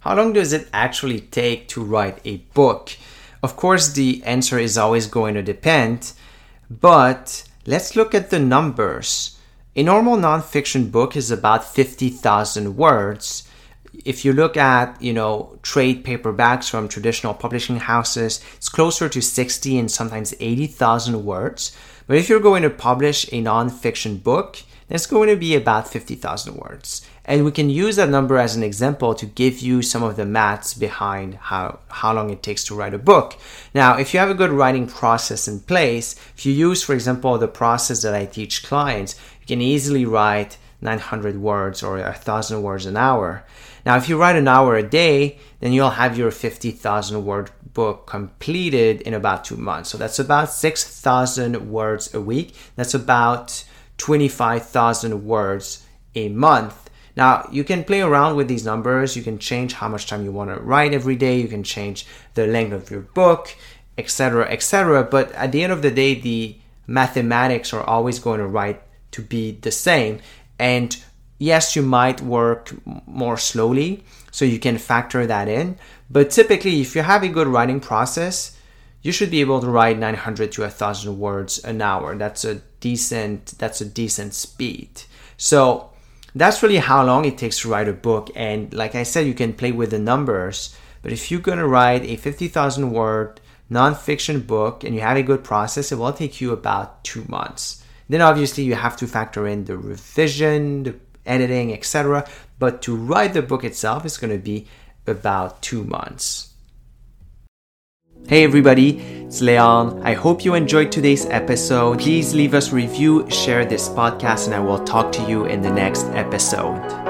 How long does it actually take to write a book? Of course, the answer is always going to depend, but let's look at the numbers. A normal nonfiction book is about 50,000 words. If you look at, you know, trade paperbacks from traditional publishing houses, it's closer to 60 and sometimes 80,000 words. But if you're going to publish a nonfiction book, it's going to be about 50,000 words. And we can use that number as an example to give you some of the maths behind how, how long it takes to write a book. Now, if you have a good writing process in place, if you use, for example, the process that I teach clients, you can easily write 900 words or 1,000 words an hour. Now, if you write an hour a day, then you'll have your 50,000 word book completed in about two months. So that's about 6,000 words a week. That's about 25,000 words a month. Now, you can play around with these numbers. You can change how much time you want to write every day. You can change the length of your book, etc., etc. But at the end of the day, the mathematics are always going to write to be the same. And yes, you might work more slowly, so you can factor that in. But typically, if you have a good writing process, you should be able to write 900 to 1000 words an hour. That's a decent that's a decent speed. So that's really how long it takes to write a book. And like I said, you can play with the numbers. But if you're going to write a 50,000 word nonfiction book and you have a good process, it will take you about two months. Then obviously you have to factor in the revision, the editing, etc. But to write the book itself is going to be about two months. Hey everybody, it's Leon. I hope you enjoyed today's episode. Please leave us review, share this podcast, and I will talk to you in the next episode.